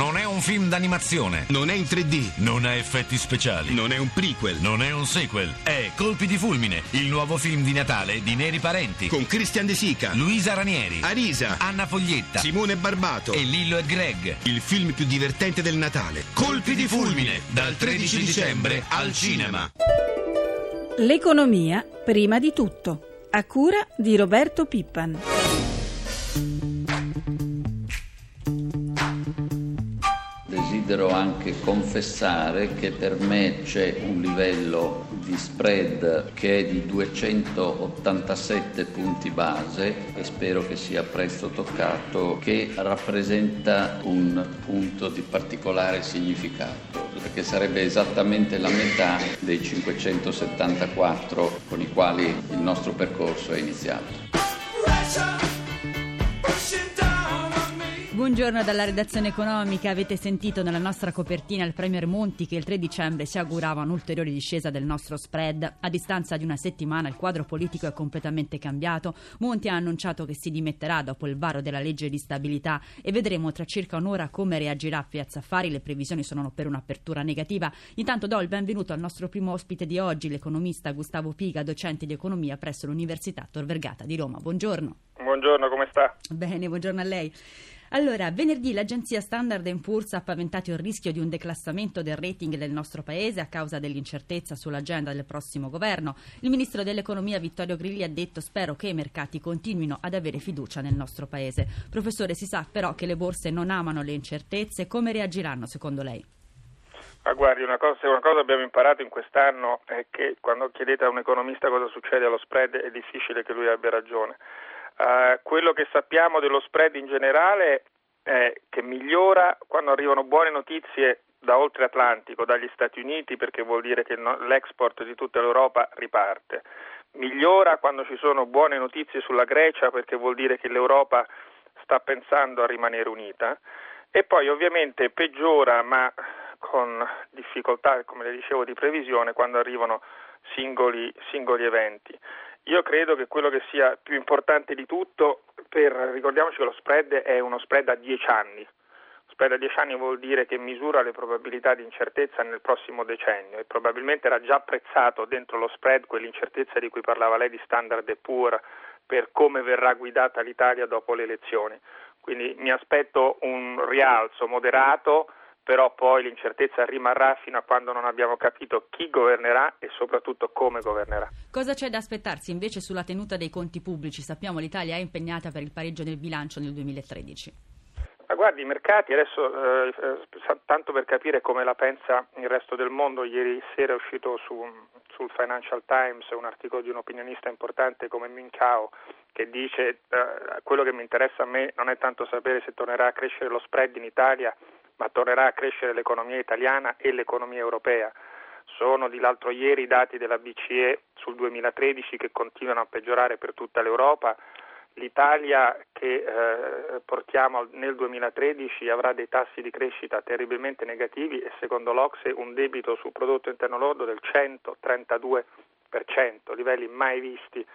Non è un film d'animazione. Non è in 3D. Non ha effetti speciali. Non è un prequel. Non è un sequel. È Colpi di fulmine, il nuovo film di Natale di Neri Parenti. Con Christian De Sica, Luisa Ranieri, Arisa, Anna Foglietta Simone Barbato. e Lillo e Greg. Il film più divertente del Natale. Colpi di fulmine, dal 13 dicembre al cinema. L'economia prima di tutto, a cura di Roberto Pippan. Desidero anche confessare che per me c'è un livello di spread che è di 287 punti base e spero che sia presto toccato, che rappresenta un punto di particolare significato, perché sarebbe esattamente la metà dei 574 con i quali il nostro percorso è iniziato. Buongiorno dalla redazione economica. Avete sentito nella nostra copertina il Premier Monti che il 3 dicembre si augurava un'ulteriore discesa del nostro spread. A distanza di una settimana il quadro politico è completamente cambiato. Monti ha annunciato che si dimetterà dopo il varo della legge di stabilità e vedremo tra circa un'ora come reagirà Piazza Affari. Le previsioni sono per un'apertura negativa. Intanto do il benvenuto al nostro primo ospite di oggi, l'economista Gustavo Piga, docente di economia presso l'Università Tor Vergata di Roma. Buongiorno. Buongiorno, come sta? Bene, buongiorno a lei. Allora, venerdì l'agenzia Standard Poor's ha paventato il rischio di un declassamento del rating del nostro paese a causa dell'incertezza sull'agenda del prossimo governo. Il ministro dell'economia Vittorio Grilli ha detto spero che i mercati continuino ad avere fiducia nel nostro paese. Professore, si sa però che le borse non amano le incertezze. Come reagiranno secondo lei? Ma guardi, una cosa, una cosa abbiamo imparato in quest'anno è che quando chiedete a un economista cosa succede allo spread è difficile che lui abbia ragione. Uh, quello che sappiamo dello spread in generale è che migliora quando arrivano buone notizie da oltre Atlantico, dagli Stati Uniti, perché vuol dire che l'export di tutta l'Europa riparte. Migliora quando ci sono buone notizie sulla Grecia, perché vuol dire che l'Europa sta pensando a rimanere unita. E poi ovviamente peggiora, ma con difficoltà, come le dicevo, di previsione, quando arrivano singoli, singoli eventi. Io credo che quello che sia più importante di tutto, per, ricordiamoci che lo spread è uno spread a 10 anni. Spread a 10 anni vuol dire che misura le probabilità di incertezza nel prossimo decennio e probabilmente era già apprezzato dentro lo spread quell'incertezza di cui parlava lei di Standard Poor per come verrà guidata l'Italia dopo le elezioni. Quindi mi aspetto un rialzo moderato però poi l'incertezza rimarrà fino a quando non abbiamo capito chi governerà e soprattutto come governerà. Cosa c'è da aspettarsi invece sulla tenuta dei conti pubblici? Sappiamo che l'Italia è impegnata per il pareggio del bilancio nel 2013. Ma guardi, i mercati adesso, eh, tanto per capire come la pensa il resto del mondo, ieri sera è uscito su, sul Financial Times un articolo di un opinionista importante come Min Kao che dice eh, quello che mi interessa a me non è tanto sapere se tornerà a crescere lo spread in Italia, ma tornerà a crescere l'economia italiana e l'economia europea. Sono di l'altro ieri i dati della BCE sul 2013 che continuano a peggiorare per tutta l'Europa. L'Italia che eh, portiamo nel 2013 avrà dei tassi di crescita terribilmente negativi e secondo l'Ocse un debito sul prodotto interno lordo del 132%, livelli mai visti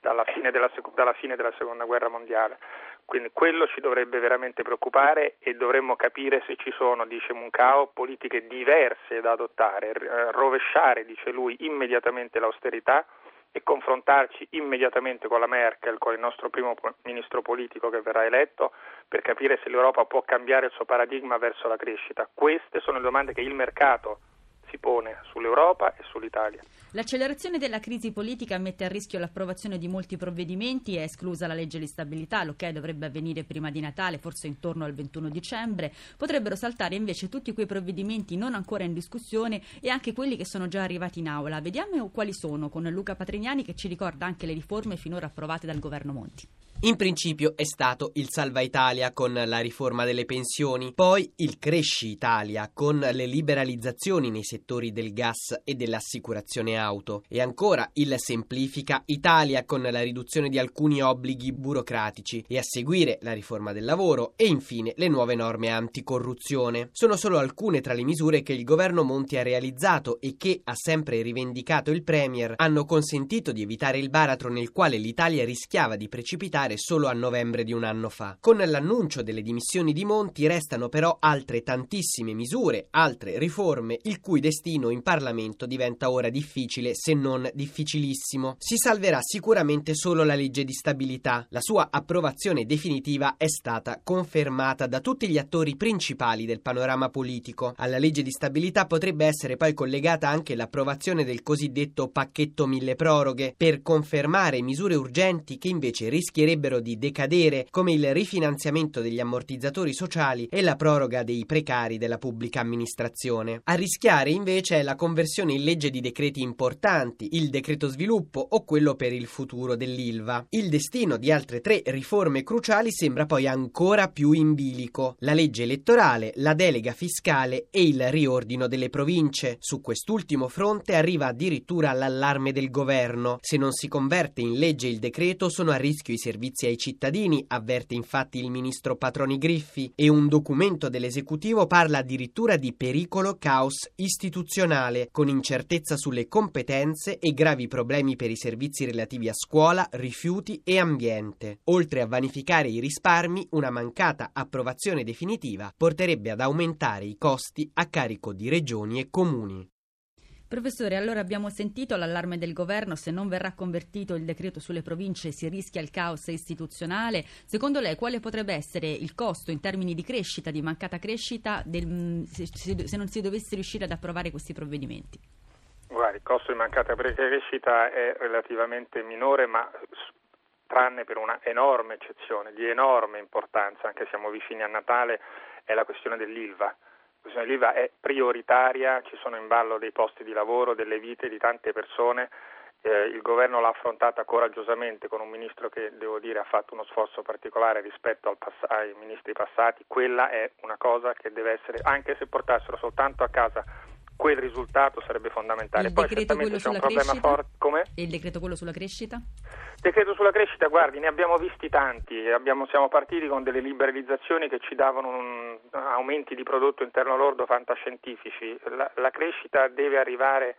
dalla fine della, dalla fine della seconda guerra mondiale. Quindi quello ci dovrebbe veramente preoccupare e dovremmo capire se ci sono, dice Muncao, politiche diverse da adottare, eh, rovesciare, dice lui, immediatamente l'austerità e confrontarci immediatamente con la Merkel, con il nostro primo ministro politico che verrà eletto, per capire se l'Europa può cambiare il suo paradigma verso la crescita. Queste sono le domande che il mercato si pone sull'Europa e sull'Italia. L'accelerazione della crisi politica mette a rischio l'approvazione di molti provvedimenti, è esclusa la legge di stabilità, l'ok dovrebbe avvenire prima di Natale, forse intorno al 21 dicembre. Potrebbero saltare invece tutti quei provvedimenti non ancora in discussione e anche quelli che sono già arrivati in aula. Vediamo quali sono con Luca Patrignani che ci ricorda anche le riforme finora approvate dal governo Monti. In principio è stato il Salva Italia con la riforma delle pensioni, poi il Cresci Italia con le liberalizzazioni nei settori del gas e dell'assicurazione auto e ancora il Semplifica Italia con la riduzione di alcuni obblighi burocratici e a seguire la riforma del lavoro e infine le nuove norme anticorruzione. Sono solo alcune tra le misure che il governo Monti ha realizzato e che, ha sempre rivendicato il Premier, hanno consentito di evitare il baratro nel quale l'Italia rischiava di precipitare solo a novembre di un anno fa. Con l'annuncio delle dimissioni di Monti restano però altre tantissime misure, altre riforme, il cui destino in Parlamento diventa ora difficile, se non difficilissimo. Si salverà sicuramente solo la legge di stabilità. La sua approvazione definitiva è stata confermata da tutti gli attori principali del panorama politico. Alla legge di stabilità potrebbe essere poi collegata anche l'approvazione del cosiddetto pacchetto mille proroghe per confermare misure urgenti che invece rischierebbero di decadere come il rifinanziamento degli ammortizzatori sociali e la proroga dei precari della pubblica amministrazione. A rischiare invece è la conversione in legge di decreti importanti, il decreto sviluppo o quello per il futuro dell'ILVA. Il destino di altre tre riforme cruciali sembra poi ancora più in bilico. La legge elettorale, la delega fiscale e il riordino delle province. Su quest'ultimo fronte arriva addirittura l'allarme del governo. Se non si converte in legge il decreto sono a rischio i servizi ai cittadini, avverte infatti il ministro Patroni Griffi, e un documento dell'esecutivo parla addirittura di pericolo caos istituzionale, con incertezza sulle competenze e gravi problemi per i servizi relativi a scuola, rifiuti e ambiente. Oltre a vanificare i risparmi, una mancata approvazione definitiva porterebbe ad aumentare i costi a carico di regioni e comuni. Professore, allora abbiamo sentito l'allarme del governo, se non verrà convertito il decreto sulle province si rischia il caos istituzionale. Secondo lei quale potrebbe essere il costo in termini di crescita, di mancata crescita, del, se, se, non si dovesse riuscire ad approvare questi provvedimenti? Guarda, il costo di mancata crescita è relativamente minore, ma tranne per una enorme eccezione, di enorme importanza, anche siamo vicini a Natale, è la questione dell'ILVA questione dell'IVA è prioritaria, ci sono in ballo dei posti di lavoro, delle vite di tante persone. Eh, il governo l'ha affrontata coraggiosamente con un ministro che devo dire ha fatto uno sforzo particolare rispetto pass- ai ministri passati. Quella è una cosa che deve essere, anche se portassero soltanto a casa quel risultato sarebbe fondamentale. Il Poi decreto quello c'è un sulla problema crescita? forte. Come? E il decreto quello sulla crescita? Decreto sulla crescita, guardi, ne abbiamo visti tanti, abbiamo, siamo partiti con delle liberalizzazioni che ci davano un, aumenti di prodotto interno lordo fantascientifici. La, la crescita deve arrivare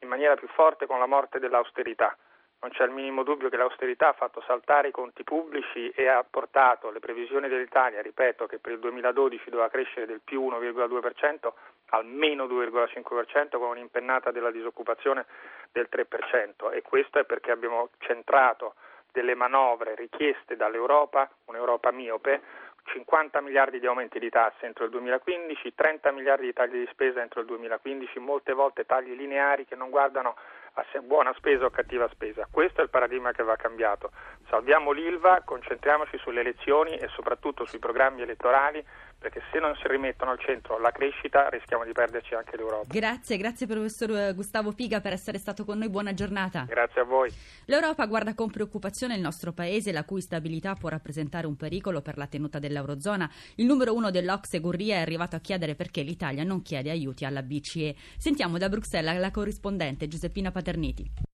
in maniera più forte con la morte dell'austerità. Non c'è il minimo dubbio che l'austerità ha fatto saltare i conti pubblici e ha portato le previsioni dell'Italia, ripeto che per il 2012 doveva crescere del più 1,2% al meno 2,5% con un'impennata della disoccupazione del 3% e questo è perché abbiamo centrato delle manovre richieste dall'Europa, un'Europa miope, 50 miliardi di aumenti di tasse entro il 2015, 30 miliardi di tagli di spesa entro il 2015, molte volte tagli lineari che non guardano a buona spesa o cattiva spesa. Questo è il paradigma che va cambiato. Salviamo l'ILVA, concentriamoci sulle elezioni e soprattutto sui programmi elettorali perché se non si rimettono al centro la crescita rischiamo di perderci anche l'Europa. Grazie, grazie professor eh, Gustavo Piga per essere stato con noi, buona giornata. Grazie a voi. L'Europa guarda con preoccupazione il nostro paese, la cui stabilità può rappresentare un pericolo per la tenuta dell'Eurozona. Il numero uno dell'Ocse Gurria è arrivato a chiedere perché l'Italia non chiede aiuti alla BCE. Sentiamo da Bruxelles la corrispondente Giuseppina Paterniti.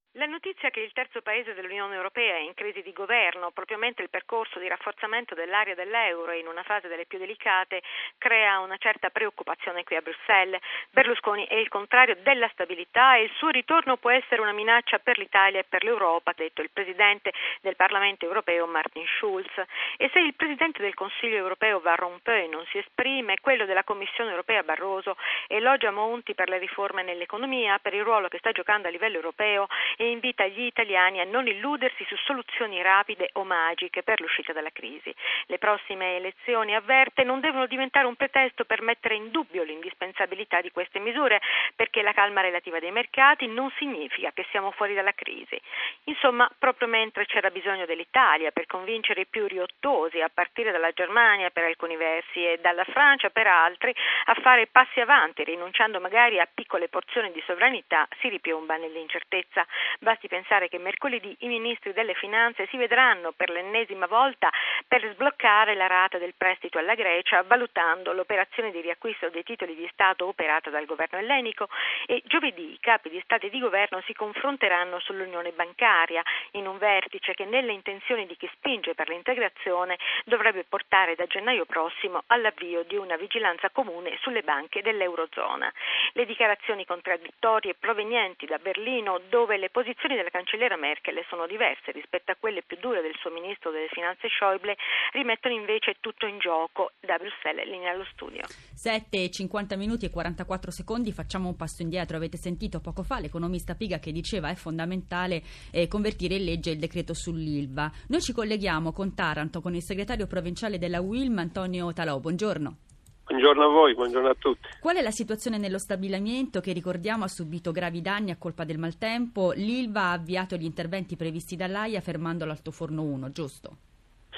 Notizia che il terzo paese dell'Unione Europea è in crisi di governo, proprio mentre il percorso di rafforzamento dell'area dell'euro in una fase delle più delicate, crea una certa preoccupazione qui a Bruxelles. Berlusconi è il contrario della stabilità e il suo ritorno può essere una minaccia per l'Italia e per l'Europa, ha detto il Presidente del Parlamento europeo Martin Schulz. E se il Presidente del Consiglio europeo Van Rompuy non si esprime, quello della Commissione europea Barroso elogia Monti per le riforme nell'economia, per il ruolo che sta giocando a livello europeo e invita gli italiani a non illudersi su soluzioni rapide o magiche per l'uscita dalla crisi. Le prossime elezioni, avverte, non devono diventare un pretesto per mettere in dubbio l'indispensabilità di queste misure, perché la calma relativa dei mercati non significa che siamo fuori dalla crisi. Insomma, proprio mentre c'era bisogno dell'Italia per convincere i più riottosi, a partire dalla Germania per alcuni versi e dalla Francia per altri, a fare passi avanti, rinunciando magari a piccole porzioni di sovranità, si ripiomba nell'incertezza. Basti pensare che mercoledì i ministri delle finanze si vedranno per l'ennesima volta per sbloccare la rata del prestito alla Grecia, valutando l'operazione di riacquisto dei titoli di Stato operata dal governo ellenico e giovedì i capi di Stato e di governo si confronteranno sull'unione bancaria in un vertice che nelle intenzioni di chi spinge per l'integrazione dovrebbe portare da gennaio prossimo all'avvio di una vigilanza comune sulle banche dell'Eurozona. Le dichiarazioni contraddittorie provenienti da Berlino dove le posizioni della della cancelliera Merkel sono diverse rispetto a quelle più dure del suo ministro delle finanze Schäuble, rimettono invece tutto in gioco. Da Bruxelles, linea allo studio. 7, 50 minuti e 44 secondi, facciamo un passo indietro. Avete sentito poco fa l'economista Piga che diceva è fondamentale eh, convertire in legge il decreto sull'ILVA. Noi ci colleghiamo con Taranto, con il segretario provinciale della UILM, Antonio Talò. Buongiorno. Buongiorno a voi, buongiorno a tutti. Qual è la situazione nello stabilimento che ricordiamo ha subito gravi danni a colpa del maltempo? L'ILVA ha avviato gli interventi previsti dall'AIA fermando l'altoforno 1, giusto?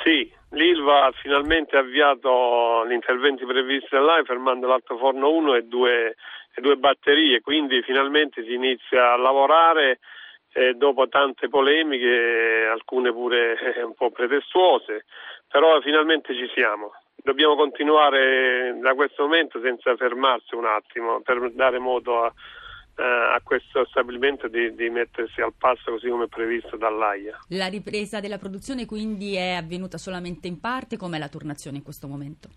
Sì, l'ILVA ha finalmente avviato gli interventi previsti dall'AIA fermando l'altoforno 1 e due, e due batterie, quindi finalmente si inizia a lavorare eh, dopo tante polemiche, alcune pure eh, un po' pretestuose, però finalmente ci siamo dobbiamo continuare da questo momento senza fermarsi un attimo per dare modo a, eh, a questo stabilimento di, di, mettersi al passo così come previsto dall'AIA. La ripresa della produzione quindi è avvenuta solamente in parte, com'è la turnazione in questo momento?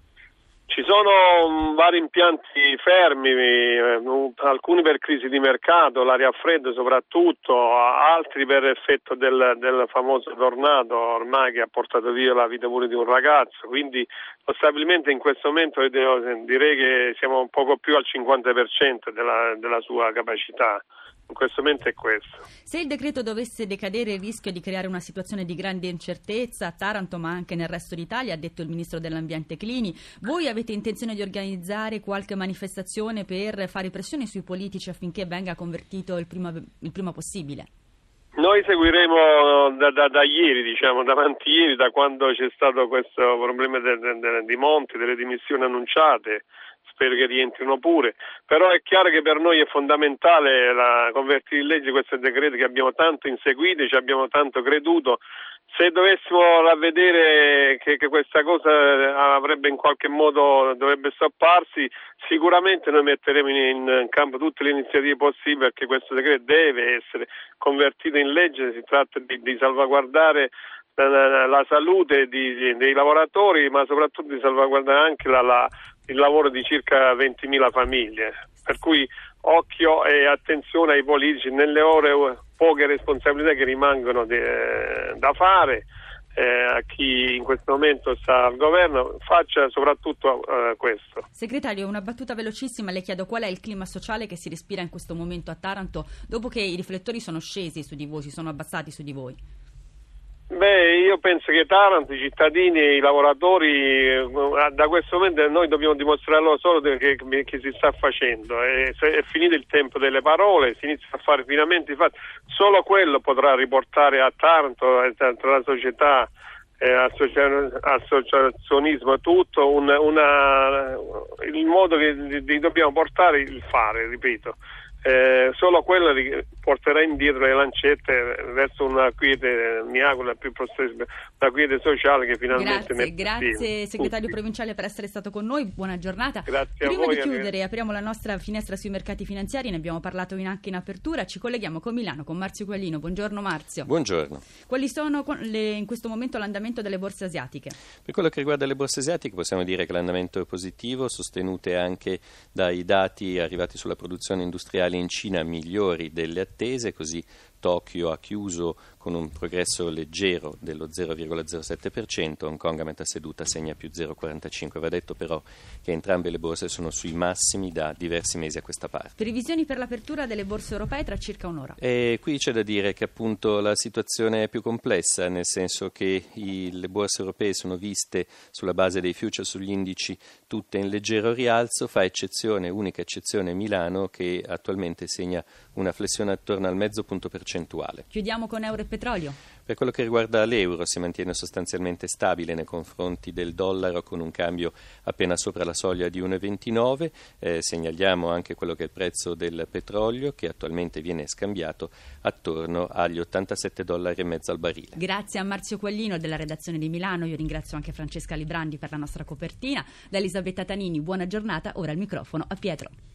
Ci sono mm, vari impianti fermi, eh, alcuni per crisi di mercato, l'aria fredda soprattutto, altri per effetto del, del, famoso tornado ormai che ha portato via la vita pure di un ragazzo, quindi lo stabilimento in questo momento direi che siamo poco più al 50% della, della sua capacità questo momento è questo. Se il decreto dovesse decadere il rischio di creare una situazione di grande incertezza a Taranto ma anche nel resto d'Italia, ha detto il ministro dell'ambiente Clini, voi avete intenzione di organizzare qualche manifestazione per fare pressione sui politici affinché venga convertito il prima, il prima possibile? Noi seguiremo da, da, da, ieri, diciamo, davanti ieri, da quando c'è stato questo problema de, de, de, di Monti, delle dimissioni annunciate, spero che rientrino pure, però è chiaro che per noi è fondamentale la, convertire in legge questo decreto che abbiamo tanto inseguito ci abbiamo tanto creduto. Se dovessimo ravvedere che, che questa cosa avrebbe in qualche modo dovrebbe stopparsi, sicuramente noi metteremo in, in campo tutte le iniziative possibili perché questo decreto deve essere convertito in legge, si tratta di, di salvaguardare la, la salute di, dei lavoratori, ma soprattutto di salvaguardare anche la, la, il lavoro di circa 20.000 famiglie. Per cui occhio e attenzione ai politici nelle ore poche responsabilità che rimangono de, da fare. Eh, a chi in questo momento sta al governo faccia soprattutto eh, questo. Segretario, una battuta velocissima, le chiedo qual è il clima sociale che si respira in questo momento a Taranto dopo che i riflettori sono scesi su di voi, si sono abbassati su di voi. Beh, io penso che Taranto, i cittadini e i lavoratori, eh, da questo momento noi dobbiamo dimostrare loro solo che, che si sta facendo. È, è, finito il tempo delle parole, si inizia a fare finalmente i fatti. Solo quello potrà riportare a Taranto, eh, tra la società, eh, associazionismo, tutto un, una, il modo che dobbiamo portare il fare, ripeto eh, solo quello porterà indietro le lancette verso una quiete, mi auguro, più possibile, una quiete sociale che finalmente Grazie, grazie segretario tutti. provinciale per essere stato con noi, buona giornata. Grazie Prima voi, di chiudere apriamo la nostra finestra sui mercati finanziari, ne abbiamo parlato in, anche in apertura, ci colleghiamo con Milano, con Marzio Quallino. Buongiorno Marzio. Buongiorno. Quali sono le, in questo momento l'andamento delle borse asiatiche? Per quello che riguarda le borse asiatiche possiamo dire che l'andamento è positivo, sostenute anche dai dati arrivati sulla produzione industriale in Cina migliori delle attese, così Tokyo ha chiuso con un progresso leggero dello 0,07%, Hong Kong a metà seduta segna più 0,45%. Va detto però che entrambe le borse sono sui massimi da diversi mesi a questa parte. Previsioni per l'apertura delle borse europee tra circa un'ora. E qui c'è da dire che appunto la situazione è più complessa, nel senso che i, le borse europee sono viste sulla base dei future sugli indici tutte in leggero rialzo, fa eccezione, unica eccezione Milano che attualmente segna una flessione attorno al mezzo punto percentuale. Chiudiamo con euro e petrolio. Per quello che riguarda l'euro si mantiene sostanzialmente stabile nei confronti del dollaro con un cambio appena sopra la soglia di 1,29. Eh, segnaliamo anche quello che è il prezzo del petrolio che attualmente viene scambiato attorno agli 87 dollari e mezzo al barile. Grazie a Marzio Quaglino della redazione di Milano, io ringrazio anche Francesca Librandi per la nostra copertina, da Elisabetta Tanini, buona giornata, ora il microfono a Pietro.